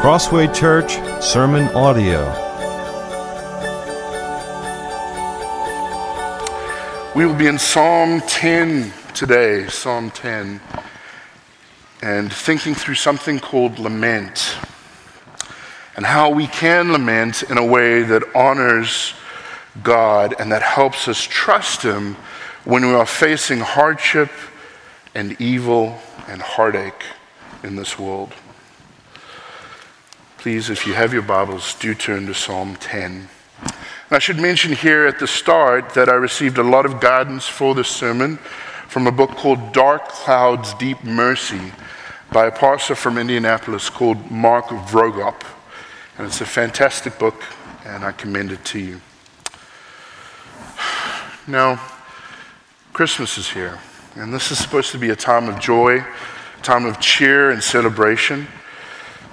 Crossway Church Sermon Audio. We will be in Psalm 10 today, Psalm 10, and thinking through something called lament and how we can lament in a way that honors God and that helps us trust Him when we are facing hardship and evil and heartache in this world. Please, if you have your Bibles, do turn to Psalm 10. And I should mention here at the start that I received a lot of guidance for this sermon from a book called Dark Clouds, Deep Mercy by a pastor from Indianapolis called Mark Vroegop. And it's a fantastic book, and I commend it to you. Now, Christmas is here, and this is supposed to be a time of joy, a time of cheer and celebration.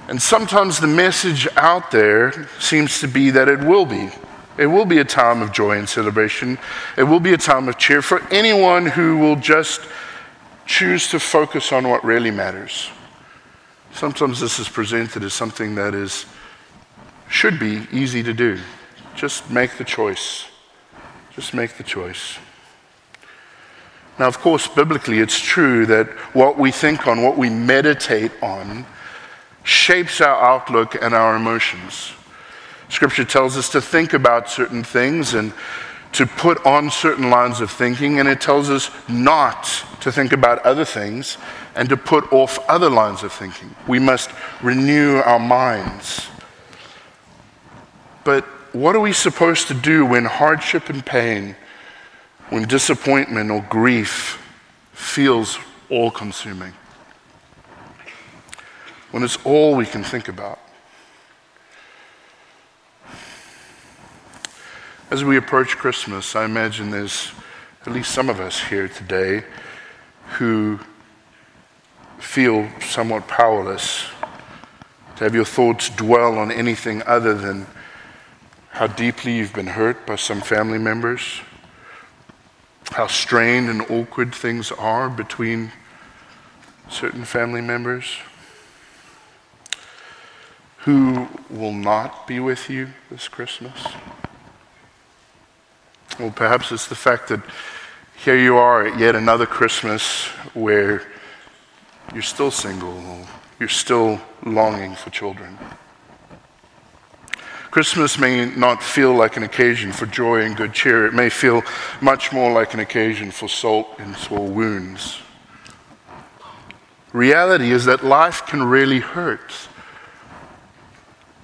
And sometimes the message out there seems to be that it will be. It will be a time of joy and celebration. It will be a time of cheer for anyone who will just choose to focus on what really matters. Sometimes this is presented as something that is should be easy to do. Just make the choice. Just make the choice. Now, of course, biblically, it's true that what we think on, what we meditate on, shapes our outlook and our emotions. Scripture tells us to think about certain things and to put on certain lines of thinking, and it tells us not to think about other things and to put off other lines of thinking. We must renew our minds. But what are we supposed to do when hardship and pain, when disappointment or grief feels all consuming? When it's all we can think about. As we approach Christmas, I imagine there's at least some of us here today who feel somewhat powerless to have your thoughts dwell on anything other than how deeply you've been hurt by some family members, how strained and awkward things are between certain family members who will not be with you this Christmas? Well, perhaps it's the fact that here you are at yet another Christmas where you're still single, you're still longing for children. Christmas may not feel like an occasion for joy and good cheer. It may feel much more like an occasion for salt and sore wounds. Reality is that life can really hurt.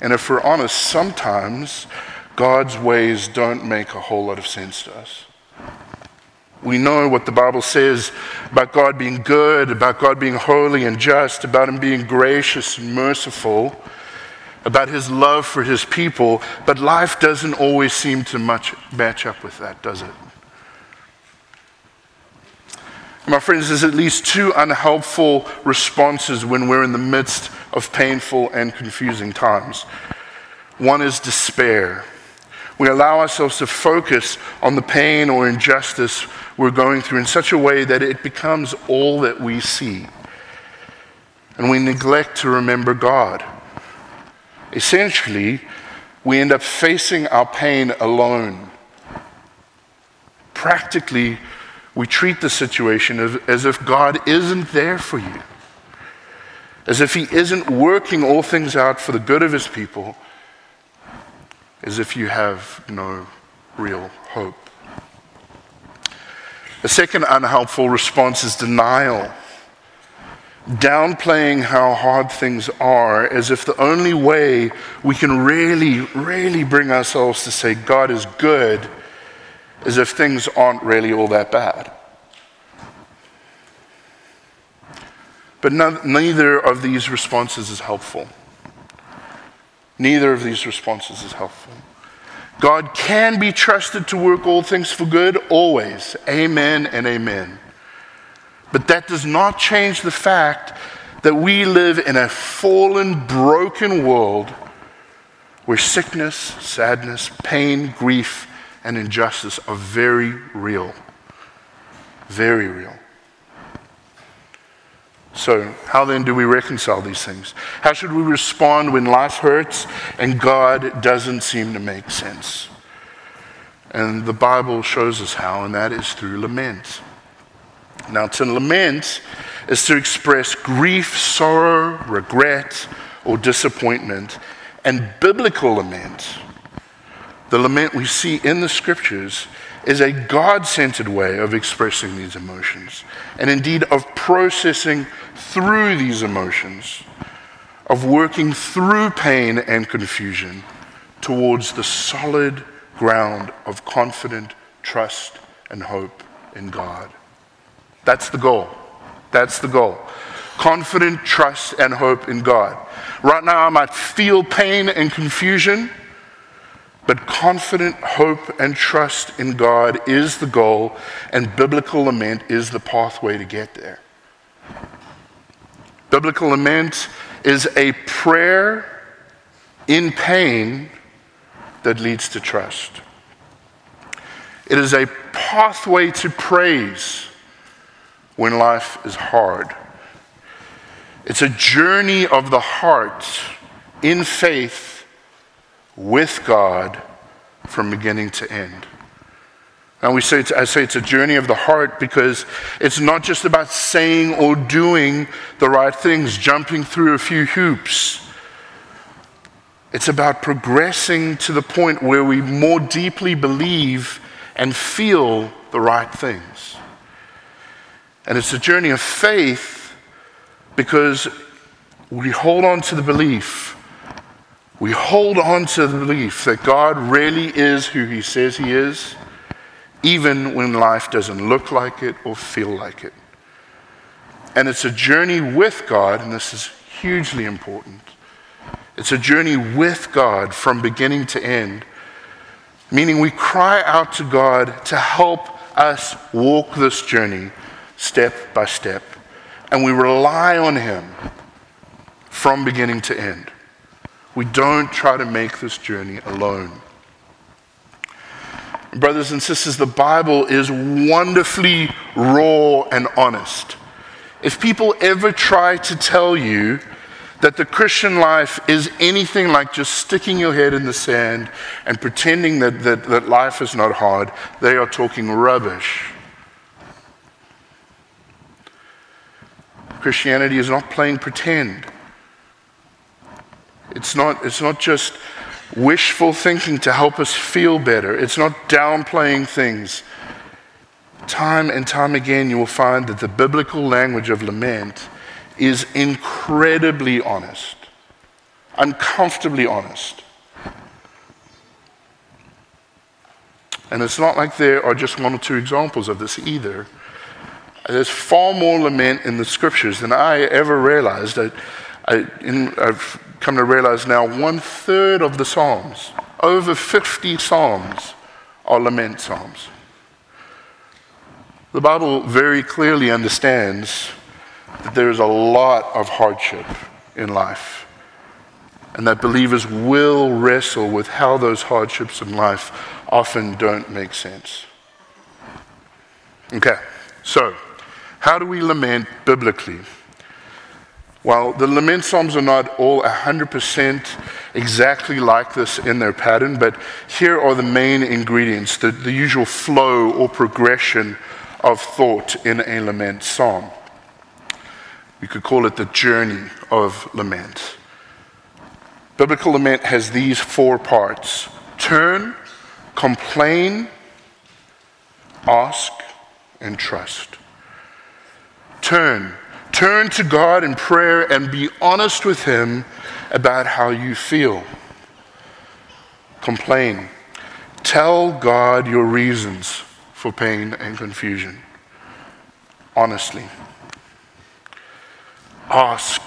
And if we're honest, sometimes God's ways don't make a whole lot of sense to us. We know what the Bible says about God being good, about God being holy and just, about Him being gracious and merciful, about His love for His people, but life doesn't always seem to much match up with that, does it? My friends, there's at least two unhelpful responses when we're in the midst of painful and confusing times. One is despair. We allow ourselves to focus on the pain or injustice we're going through in such a way that it becomes all that we see. And we neglect to remember God. Essentially, we end up facing our pain alone. Practically, we treat the situation as, as if God isn't there for you, as if He isn't working all things out for the good of His people, as if you have no real hope. The second unhelpful response is denial. Downplaying how hard things are as if the only way we can really, really bring ourselves to say God is good as if things aren't really all that bad. But no, neither of these responses is helpful. Neither of these responses is helpful. God can be trusted to work all things for good always. Amen and amen. But that does not change the fact that we live in a fallen, broken world where sickness, sadness, pain, grief, and injustice are very real. Very real. So, how then do we reconcile these things? How should we respond when life hurts and God doesn't seem to make sense? And the Bible shows us how, and that is through lament. Now, to lament is to express grief, sorrow, regret, or disappointment. And biblical lament, the lament we see in the scriptures, is a God centered way of expressing these emotions, and indeed of processing through these emotions, of working through pain and confusion towards the solid ground of confident trust and hope in God. That's the goal. That's the goal. Confident trust and hope in God. Right now, I might feel pain and confusion but confident hope and trust in God is the goal, and biblical lament is the pathway to get there. Biblical lament is a prayer in pain that leads to trust. It is a pathway to praise when life is hard. It's a journey of the heart in faith with God from beginning to end. And we say I say it's a journey of the heart because it's not just about saying or doing the right things, jumping through a few hoops. It's about progressing to the point where we more deeply believe and feel the right things. And it's a journey of faith because we hold on to the belief we hold on to the belief that God really is who He says He is, even when life doesn't look like it or feel like it. And it's a journey with God, and this is hugely important. It's a journey with God from beginning to end, meaning we cry out to God to help us walk this journey step by step, and we rely on Him from beginning to end. We don't try to make this journey alone. Brothers and sisters, the Bible is wonderfully raw and honest. If people ever try to tell you that the Christian life is anything like just sticking your head in the sand and pretending that, that, that life is not hard, they are talking rubbish. Christianity is not playing pretend. It's not, it's not just wishful thinking to help us feel better, it's not downplaying things. Time and time again, you will find that the biblical language of lament is incredibly honest, uncomfortably honest. And it's not like there are just one or two examples of this either. There's far more lament in the scriptures than I ever realized. I, I, have come to realize now one third of the Psalms, over 50 Psalms, are lament Psalms. The Bible very clearly understands that there is a lot of hardship in life, and that believers will wrestle with how those hardships in life often don't make sense. Okay, so how do we lament biblically? While the lament psalms are not all 100% exactly like this in their pattern, but here are the main ingredients, the, the usual flow or progression of thought in a lament psalm. We could call it the journey of lament. Biblical lament has these four parts turn, complain, ask, and trust. Turn Turn to God in prayer and be honest with Him about how you feel. Complain. Tell God your reasons for pain and confusion. Honestly. Ask.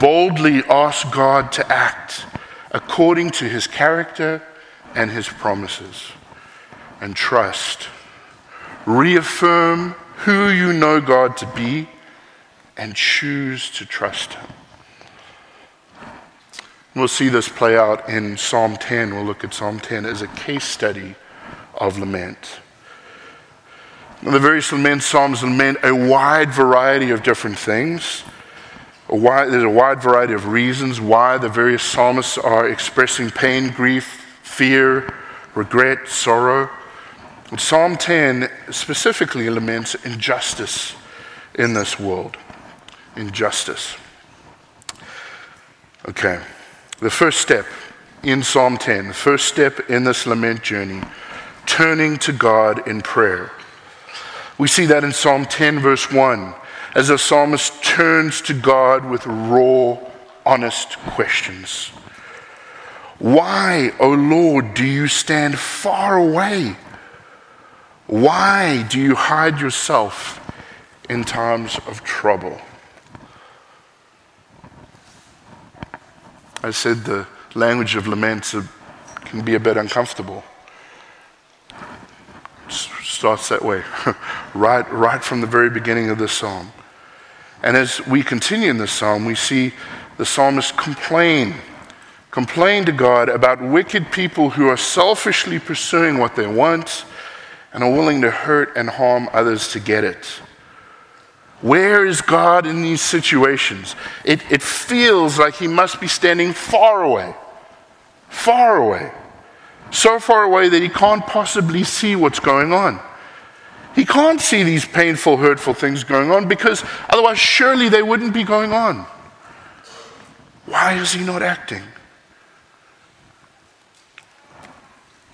Boldly ask God to act according to His character and His promises. And trust. Reaffirm who you know God to be and choose to trust Him. We'll see this play out in Psalm 10. We'll look at Psalm 10 as a case study of lament. the various lament psalms lament a wide variety of different things. A wide, there's a wide variety of reasons why the various psalmists are expressing pain, grief, fear, regret, sorrow. Psalm 10 specifically laments injustice in this world. Injustice. Okay, the first step in Psalm 10, the first step in this lament journey, turning to God in prayer. We see that in Psalm 10, verse 1, as the psalmist turns to God with raw, honest questions. Why, O Lord, do you stand far away? Why do you hide yourself in times of trouble? I said the language of lament can be a bit uncomfortable. It starts that way, right, right from the very beginning of the psalm. And as we continue in the psalm, we see the psalmist complain complain to God about wicked people who are selfishly pursuing what they want and are willing to hurt and harm others to get it. Where is God in these situations? It, it feels like he must be standing far away, far away, so far away that he can't possibly see what's going on. He can't see these painful, hurtful things going on because otherwise, surely they wouldn't be going on. Why is he not acting?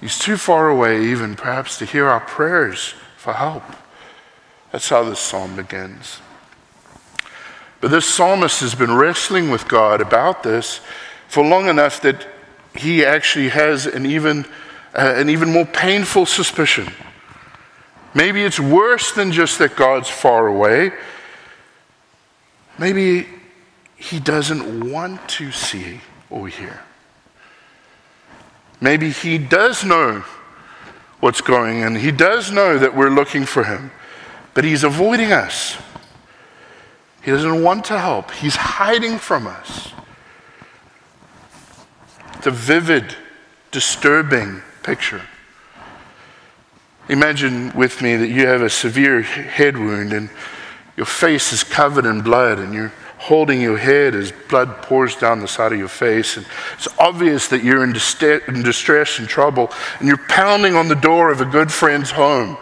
He's too far away, even perhaps, to hear our prayers for help. That's how this psalm begins. But this psalmist has been wrestling with God about this for long enough that he actually has an even, uh, an even more painful suspicion. Maybe it's worse than just that God's far away. Maybe he doesn't want to see or hear. Maybe he does know what's going on. He does know that we're looking for him, but he's avoiding us. He doesn't want to help, he's hiding from us. It's a vivid, disturbing picture. Imagine with me that you have a severe head wound and your face is covered in blood and you're holding your head as blood pours down the side of your face. And it's obvious that you're in, distress and trouble, and you're pounding on the door of a good friend's home.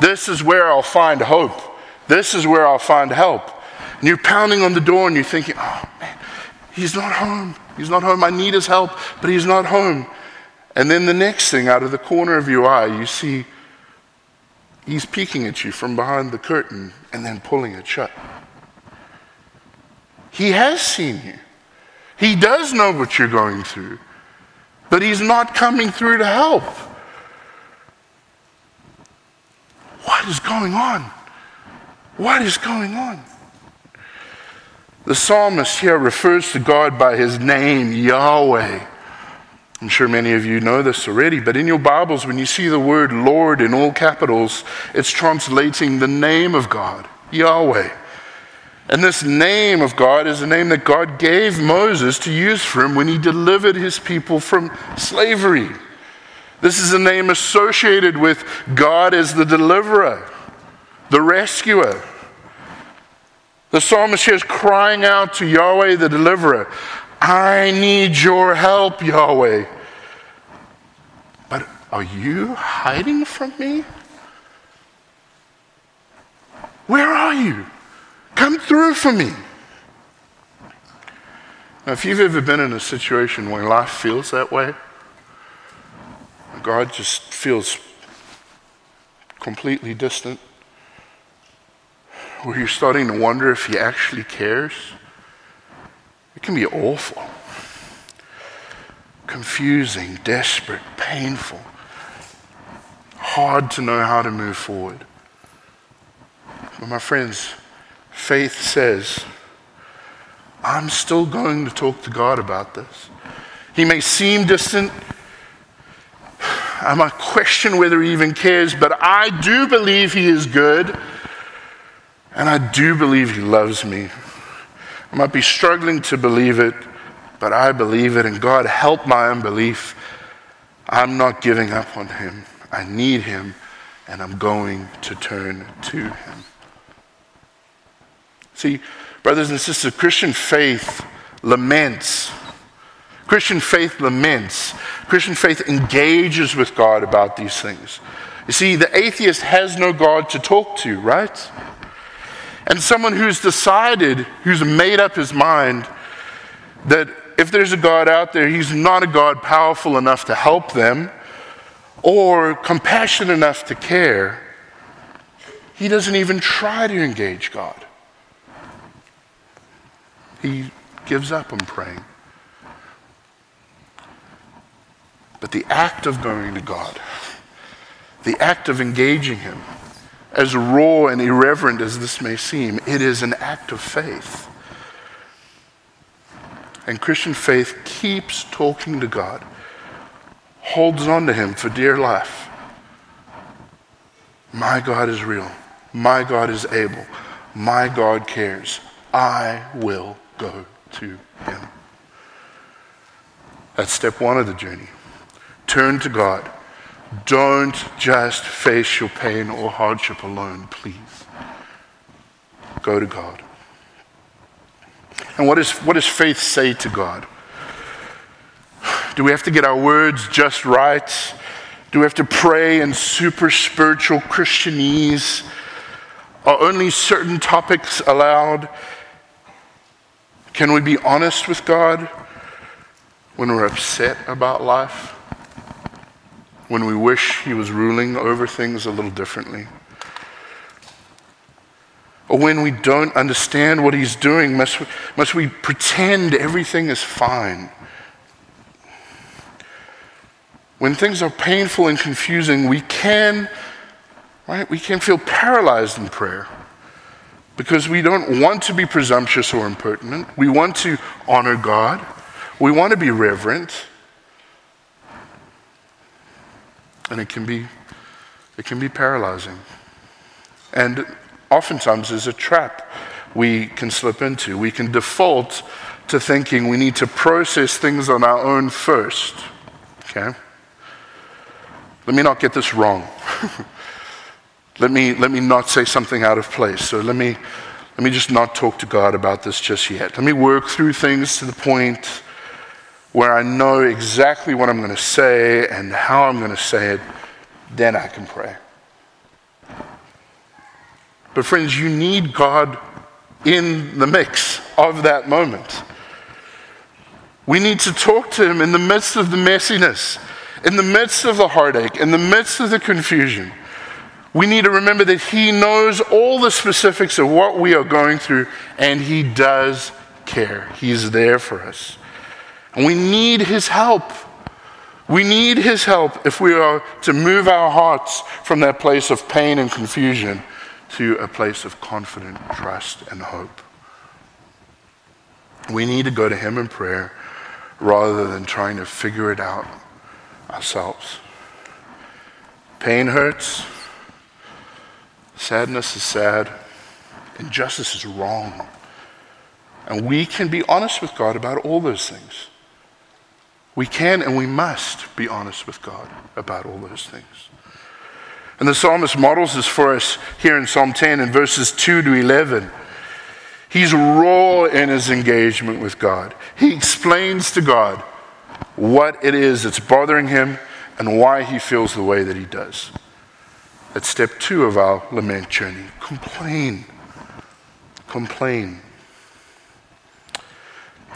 This is where I'll find hope. This is where I'll find help. And you're pounding on the door and you're thinking, oh man, he's not home. He's not home. I need his help, but he's not home. And then the next thing, out of the corner of your eye, you see he's peeking at you from behind the curtain and then pulling it shut. He has seen you. He does know what you're going through, but He's not coming through to help. What is going on? What is going on? The psalmist here refers to God by his name, Yahweh. I'm sure many of you know this already, but in your Bibles, when you see the word Lord in all capitals, it's translating the name of God, Yahweh. And this name of God is a name that God gave Moses to use for him when he delivered his people from slavery. This is a name associated with God as the deliverer, the rescuer. The psalmist here is crying out to Yahweh the deliverer, I need your help, Yahweh. But are you hiding from me? Where are you? Come through for me. Now, if you've ever been in a situation where life feels that way, God just feels completely distant, where you're starting to wonder if He actually cares, it can be awful, confusing, desperate, painful, hard to know how to move forward. But, my friends, faith says, I'm still going to talk to God about this. He may seem distant. I might question whether he even cares, but I do believe he is good. And I do believe he loves me. I might be struggling to believe it, but I believe it. And God, help my unbelief. I'm not giving up on him. I need him and I'm going to turn to him. See, brothers and sisters, Christian faith laments. Christian faith laments. Christian faith engages with God about these things. You see, the atheist has no God to talk to, right? And someone who's decided, who's made up his mind that if there's a God out there, he's not a God powerful enough to help them or compassionate enough to care, he doesn't even try to engage God. He gives up on praying. But the act of going to God, the act of engaging Him, as raw and irreverent as this may seem, it is an act of faith. And Christian faith keeps talking to God, holds on to Him for dear life. My God is real. My God is able. My God cares. I will go to Him. That's step one of the journey. Turn to God. Don't just face your pain or hardship alone, please. Go to God. And what, is, what does faith say to God? Do we have to get our words just right? Do we have to pray in super spiritual Christianese? Are only certain topics allowed? Can we be honest with God when we're upset about life? When we wish He was ruling over things a little differently? Or when we don't understand what He's doing, must we, must we pretend everything is fine? When things are painful and confusing, we can, right, we can feel paralyzed in prayer because we don't want to be presumptuous or impertinent. We want to honor God. We want to be reverent. And it can be, it can be paralyzing. And oftentimes is a trap we can slip into. We can default to thinking we need to process things on our own first. Okay? Let me not get this wrong. let, me, let me not say something out of place. So let me, let me just not talk to God about this just yet. Let me work through things to the point where I know exactly what I'm going to say and how I'm going to say it. Then I can pray. But, friends, you need God in the mix of that moment. We need to talk to Him in the midst of the messiness, in the midst of the heartache, in the midst of the confusion. We need to remember that He knows all the specifics of what we are going through, and He does care. He's there for us. And we need His help. We need His help if we are to move our hearts from that place of pain and confusion to a place of confident trust and hope. We need to go to Him in prayer rather than trying to figure it out ourselves. Pain hurts, sadness is sad, injustice is wrong. And we can be honest with God about all those things. We can and we must be honest with God about all those things. And the psalmist models this for us here in Psalm 10 in verses 2 to 11. He's raw in his engagement with God. He explains to God what it is that's bothering him and why he feels the way that he does. That's step two of our lament journey. Complain. Complain.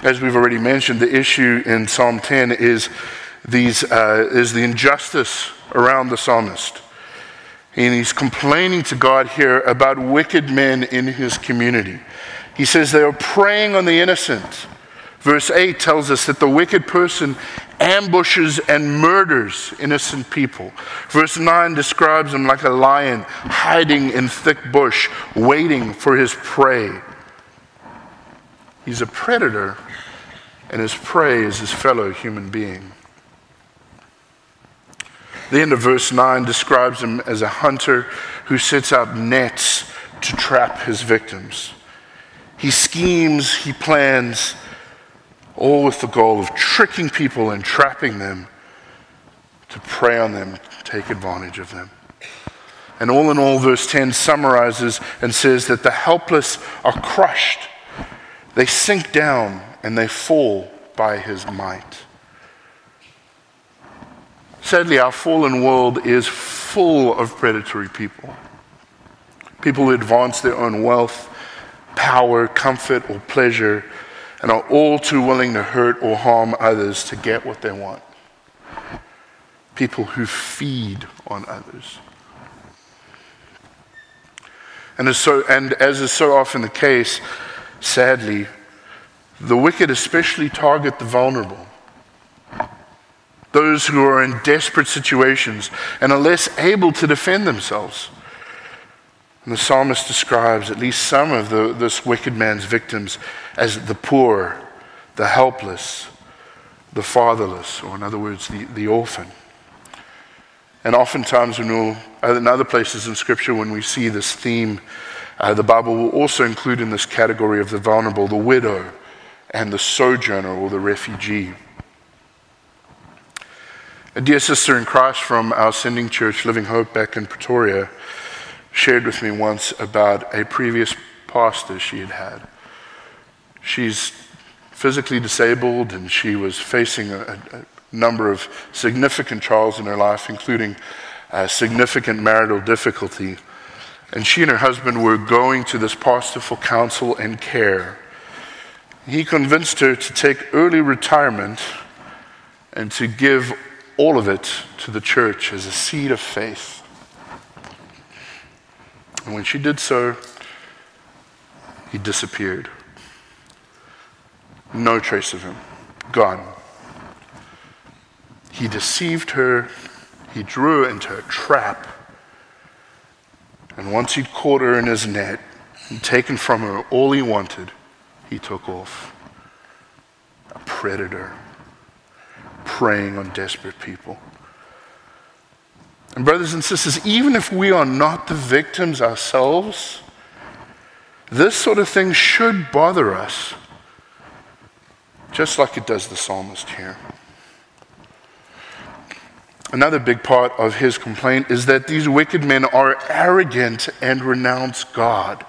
As we've already mentioned, the issue in Psalm 10 is, these, uh, is the injustice around the psalmist. And he's complaining to God here about wicked men in his community. He says they are preying on the innocent. Verse 8 tells us that the wicked person ambushes and murders innocent people. Verse 9 describes him like a lion hiding in thick bush, waiting for his prey. He's a predator, and his prey is his fellow human being. The end of verse 9 describes him as a hunter who sets out nets to trap his victims. He schemes, he plans, all with the goal of tricking people and trapping them to prey on them, take advantage of them. And all in all, verse 10 summarizes and says that the helpless are crushed, they sink down, and they fall by his might. Sadly, our fallen world is full of predatory people. People who advance their own wealth, power, comfort, or pleasure, and are all too willing to hurt or harm others to get what they want. People who feed on others. And as, so, and as is so often the case, sadly, the wicked especially target the vulnerable. Those who are in desperate situations and are less able to defend themselves. And the psalmist describes at least some of the, this wicked man's victims as the poor, the helpless, the fatherless, or in other words, the, the orphan. And oftentimes, when we'll, in other places in Scripture, when we see this theme, uh, the Bible will also include in this category of the vulnerable the widow and the sojourner or the refugee. A dear sister in Christ from our sending church, Living Hope, back in Pretoria, shared with me once about a previous pastor she had had. She's physically disabled and she was facing a, a number of significant trials in her life, including significant marital difficulty. And she and her husband were going to this pastor for counsel and care. He convinced her to take early retirement and to give all of it to the church as a seed of faith. And when she did so, he disappeared. No trace of him. Gone. He deceived her, he drew her into a trap. And once he'd caught her in his net and taken from her all he wanted, he took off. A predator preying on desperate people. And, brothers and sisters, even if we are not the victims ourselves, this sort of thing should bother us, just like it does the psalmist here. Another big part of his complaint is that these wicked men are arrogant and renounce God.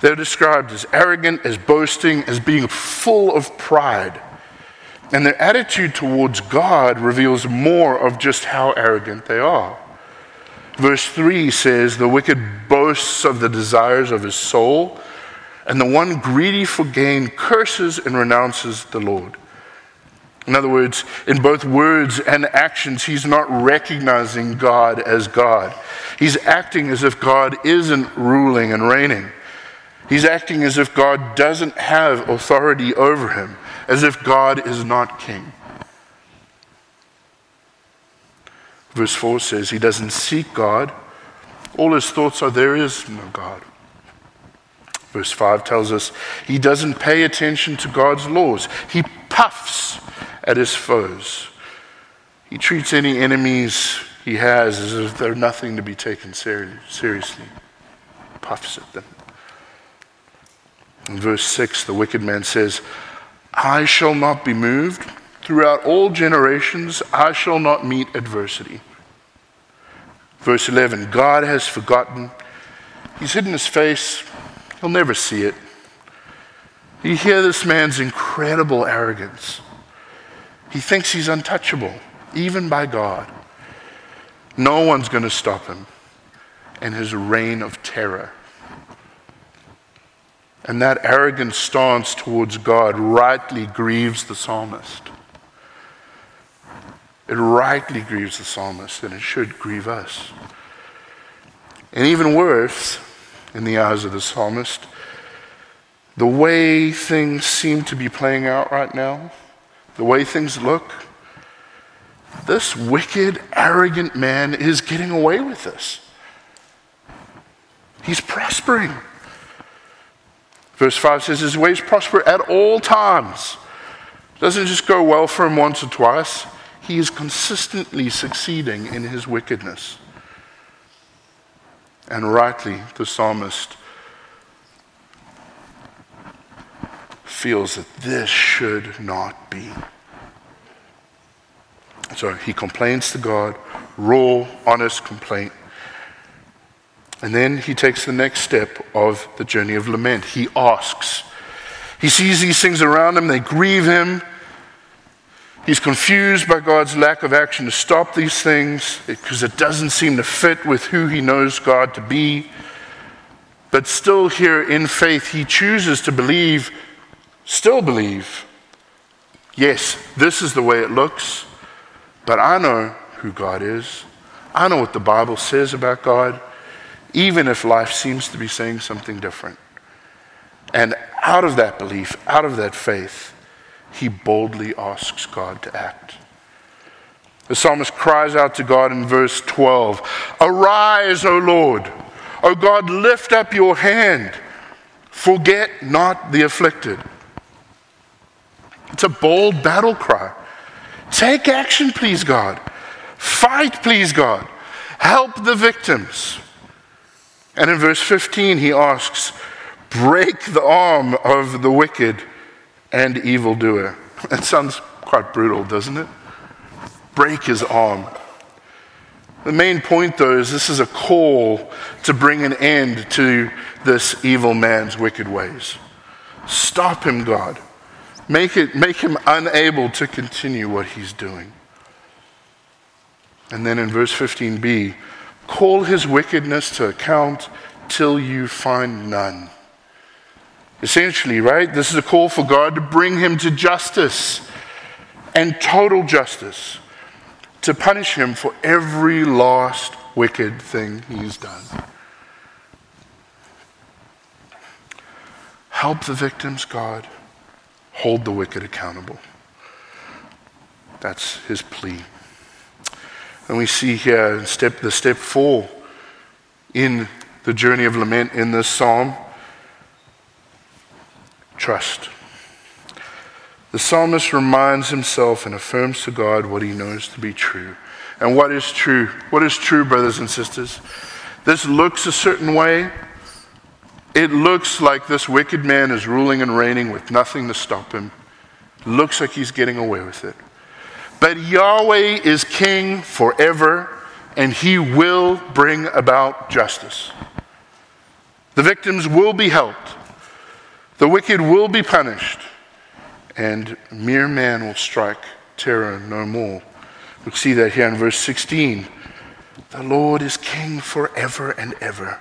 They're described as arrogant, as boasting, as being full of pride. And their attitude towards God reveals more of just how arrogant they are. Verse 3 says, The wicked boasts of the desires of his soul, and the one greedy for gain curses and renounces the Lord. In other words, in both words and actions, he's not recognizing God as God. He's acting as if God isn't ruling and reigning. He's acting as if God doesn't have authority over him, as if God is not king. Verse 4 says he doesn't seek God. All his thoughts are there is no God. Verse 5 tells us he doesn't pay attention to God's laws. He puffs at his foes. He treats any enemies he has as if they're nothing to be taken seriously, puffs at them. In verse 6, the wicked man says, I shall not be moved. Throughout all generations, I shall not meet adversity. Verse 11, God has forgotten. He's hidden his face. He'll never see it. You hear this man's incredible arrogance. He thinks he's untouchable, even by God. No one's going to stop him and his reign of terror. And that arrogant stance towards God rightly grieves the psalmist. It rightly grieves the psalmist, and it should grieve us. And even worse, in the eyes of the psalmist, the way things seem to be playing out right now, the way things look, this wicked, arrogant man is getting away with this. He's prospering. Verse 5 says, His ways prosper at all times. Doesn't just go well for him once or twice, he is consistently succeeding in his wickedness. And rightly, the psalmist feels that this should not be. So he complains to God, raw, honest complaint. And then he takes the next step of the journey of lament. He asks. He sees these things around him, they grieve him. He's confused by God's lack of action to stop these things because it doesn't seem to fit with who he knows God to be. But still, here in faith, he chooses to believe, still believe. Yes, this is the way it looks, but I know who God is. I know what the Bible says about God, even if life seems to be saying something different. And out of that belief, out of that faith, he boldly asks God to act. The psalmist cries out to God in verse 12 Arise, O Lord! O God, lift up your hand. Forget not the afflicted. It's a bold battle cry. Take action, please, God. Fight, please, God. Help the victims. And in verse 15, he asks, Break the arm of the wicked and evildoer. That sounds quite brutal, doesn't it? Break his arm. The main point, though, is this is a call to bring an end to this evil man's wicked ways. Stop him, God. Make, it, make him unable to continue what he's doing. And then in verse 15b, call his wickedness to account till you find none. Essentially, right? This is a call for God to bring him to justice and total justice to punish him for every last wicked thing he's done. Help the victims, God. Hold the wicked accountable. That's his plea. And we see here step, the step four in the journey of lament in this psalm trust. The psalmist reminds himself and affirms to God what he knows to be true. And what is true? What is true, brothers and sisters? This looks a certain way. It looks like this wicked man is ruling and reigning with nothing to stop him. Looks like he's getting away with it. But Yahweh is king forever, and he will bring about justice. The victims will be helped, the wicked will be punished and mere man will strike terror no more. We see that here in verse 16. The Lord is king forever and ever.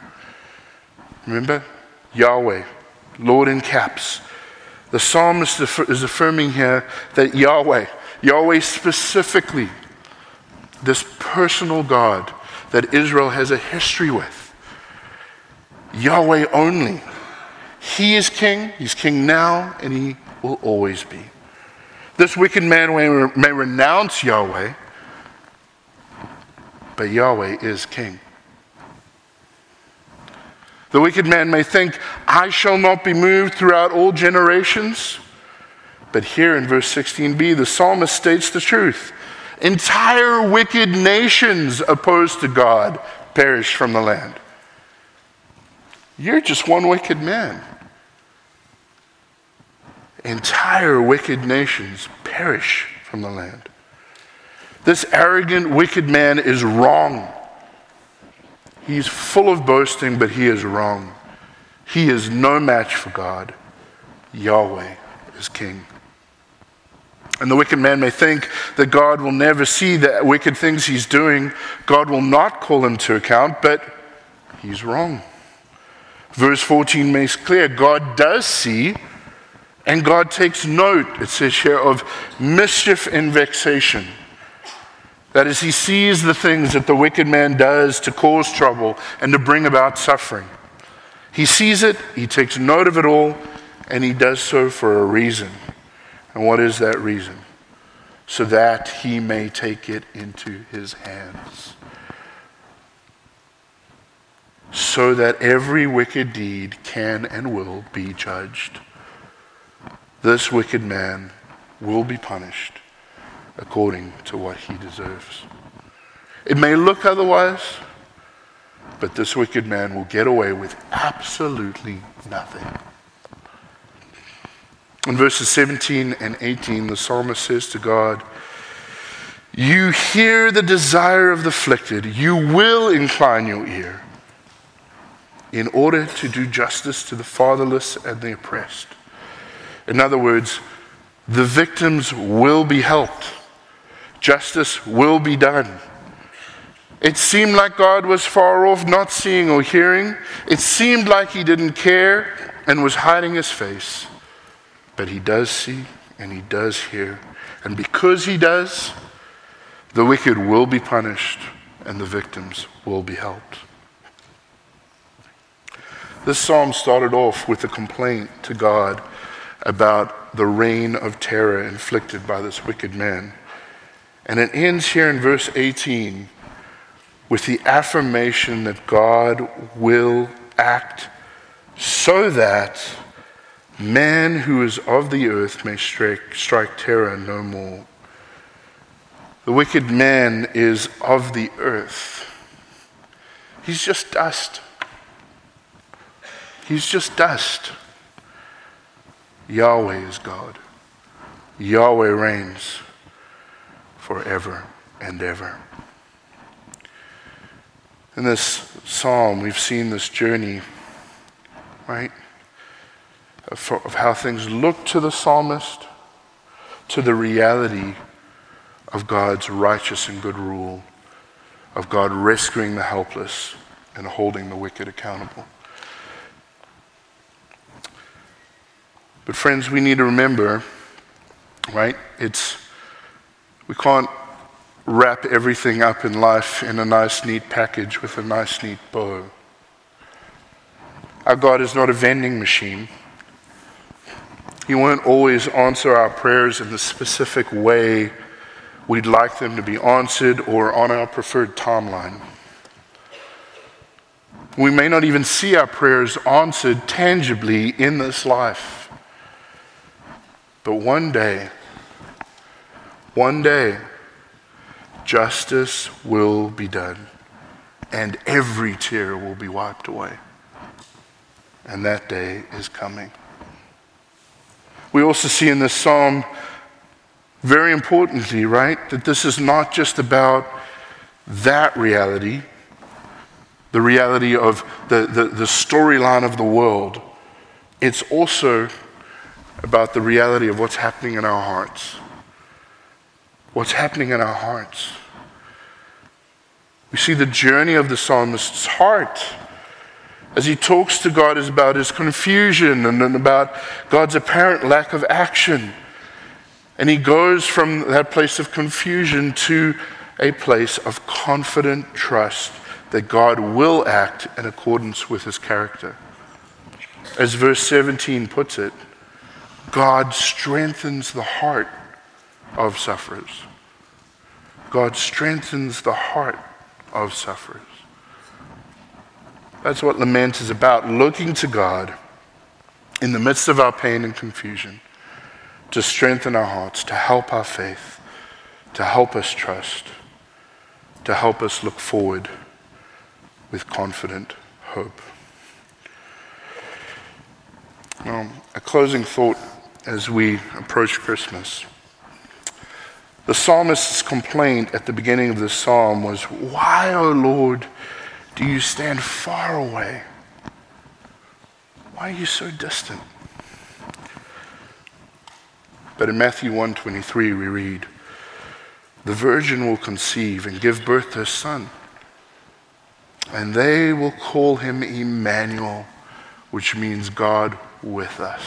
Remember? Yahweh, Lord in caps. The psalmist is affirming here that Yahweh, Yahweh specifically, this personal God that Israel has a history with, Yahweh only. He is king, he's king now, and he will always be. This wicked man may renounce Yahweh, but Yahweh is king. The wicked man may think, I shall not be moved throughout all generations. But here in verse 16b, the psalmist states the truth. Entire wicked nations opposed to God perish from the land. You're just one wicked man entire wicked nations perish from the land. This arrogant, wicked man is wrong. He's full of boasting, but he is wrong. He is no match for God. Yahweh is king. And the wicked man may think that God will never see the wicked things he's doing. God will not call him to account, but he's wrong. Verse 14 makes clear God does see and God takes note, it says here, of mischief and vexation. That is, he sees the things that the wicked man does to cause trouble and to bring about suffering. He sees it, he takes note of it all, and he does so for a reason. And what is that reason? So that he may take it into his hands. So that every wicked deed can and will be judged this wicked man will be punished according to what he deserves. It may look otherwise, but this wicked man will get away with absolutely nothing. In verses 17 and 18, the psalmist says to God, You hear the desire of the afflicted, you will incline your ear. in order to do justice to the fatherless and the oppressed. In other words, the victims will be helped, justice will be done. It seemed like God was far off, not seeing or hearing. It seemed like He didn't care and was hiding His face. But He does see and He does hear. And because He does, the wicked will be punished and the victims will be helped. This psalm started off with a complaint to God about the reign of terror inflicted by this wicked man. And it ends here in verse 18 with the affirmation that God will act so that man who is of the earth may strike, strike terror no more. The wicked man is of the earth. He's just dust. He's just dust. Yahweh is God. Yahweh reigns forever and ever. In this psalm, we've seen this journey, right? Of, of how things look to the psalmist, to the reality of God's righteous and good rule, of God rescuing the helpless and holding the wicked accountable. But, friends, we need to remember, right? It's, we can't wrap everything up in life in a nice, neat package with a nice, neat bow. Our God is not a vending machine. He won't always answer our prayers in the specific way we'd like them to be answered or on our preferred timeline. We may not even see our prayers answered tangibly in this life. But one day, one day, justice will be done, and every tear will be wiped away. And that day is coming. We also see in this psalm, very importantly, right, that this is not just about that reality, the reality of the, the, the storyline of the world. It's also about the reality of what's happening in our hearts. What's happening in our hearts. We see the journey of the psalmist's heart as he talks to God is about his confusion and about God's apparent lack of action. And he goes from that place of confusion to a place of confident trust that God will act in accordance with his character. As verse 17 puts it, God strengthens the heart of sufferers. God strengthens the heart of sufferers. That's what lament is about looking to God in the midst of our pain and confusion to strengthen our hearts, to help our faith, to help us trust, to help us look forward with confident hope. Now, a closing thought as we approach Christmas. The psalmist's complaint at the beginning of the psalm was, Why, O Lord, do you stand far away? Why are you so distant? But in Matthew 1:23 we read, "The virgin will conceive and give birth to a son, and they will call him Emmanuel, which means God with us."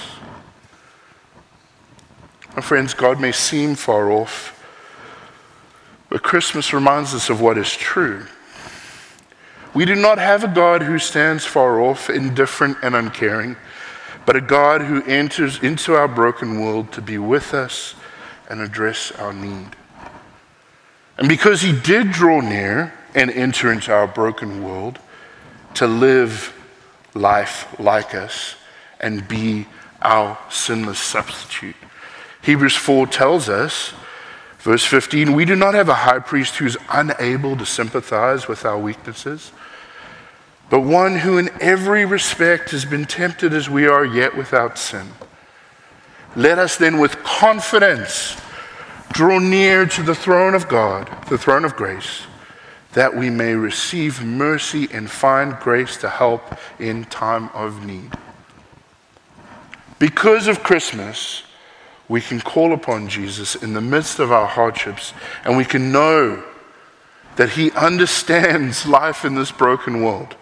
My friends, God may seem far off, but Christmas reminds us of what is true. We do not have a God who stands far off, indifferent, and uncaring, but a God who enters into our broken world to be with us and address our need. And because he did draw near and enter into our broken world to live life like us and be our sinless substitute, Hebrews 4 tells us Verse 15, we do not have a high priest who's unable to sympathize with our weaknesses, but one who in every respect has been tempted as we are, yet without sin. Let us then with confidence draw near to the throne of God, the throne of grace, that we may receive mercy and find grace to help in time of need. Because of Christmas, we can call upon Jesus in the midst of our hardships and we can know that He understands life in this broken world.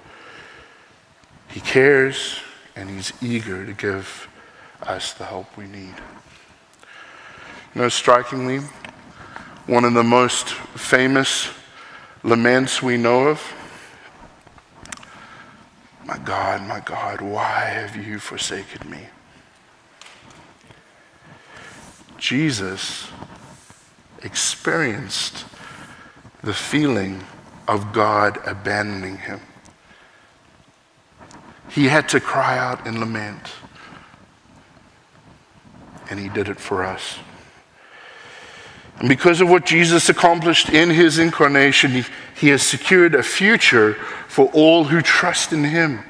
He cares and He's eager to give us the help we need. You know, strikingly, one of the most famous laments we know of My God, my God, why have you forsaken me? Jesus experienced the feeling of God abandoning him. He had to cry out and lament, and he did it for us. And because of what Jesus accomplished in his incarnation, he, he has secured a future for all who trust in him,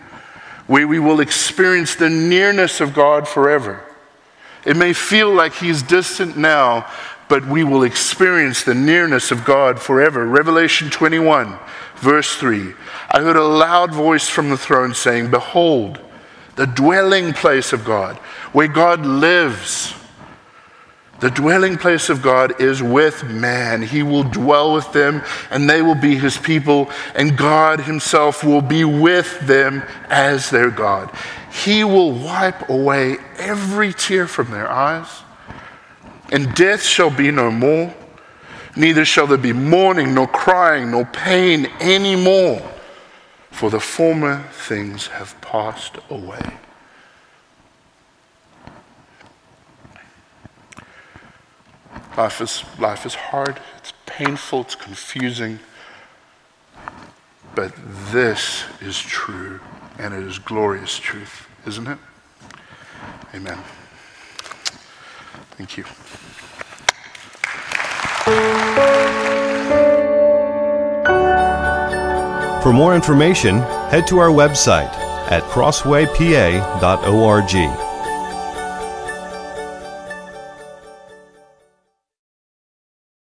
where we will experience the nearness of God forever. It may feel like he's distant now, but we will experience the nearness of God forever. Revelation 21, verse 3. I heard a loud voice from the throne saying, Behold, the dwelling place of God, where God lives. The dwelling place of God is with man. He will dwell with them, and they will be his people, and God himself will be with them as their God. He will wipe away every tear from their eyes and death shall be no more. Neither shall there be mourning, nor crying, nor pain any more, for the former things have passed away. Life is, life is hard, it's painful, it's confusing, but this is true, and it is glorious truth, isn't it? Amen. Thank you. For more information, head to our website at crosswaypa.org.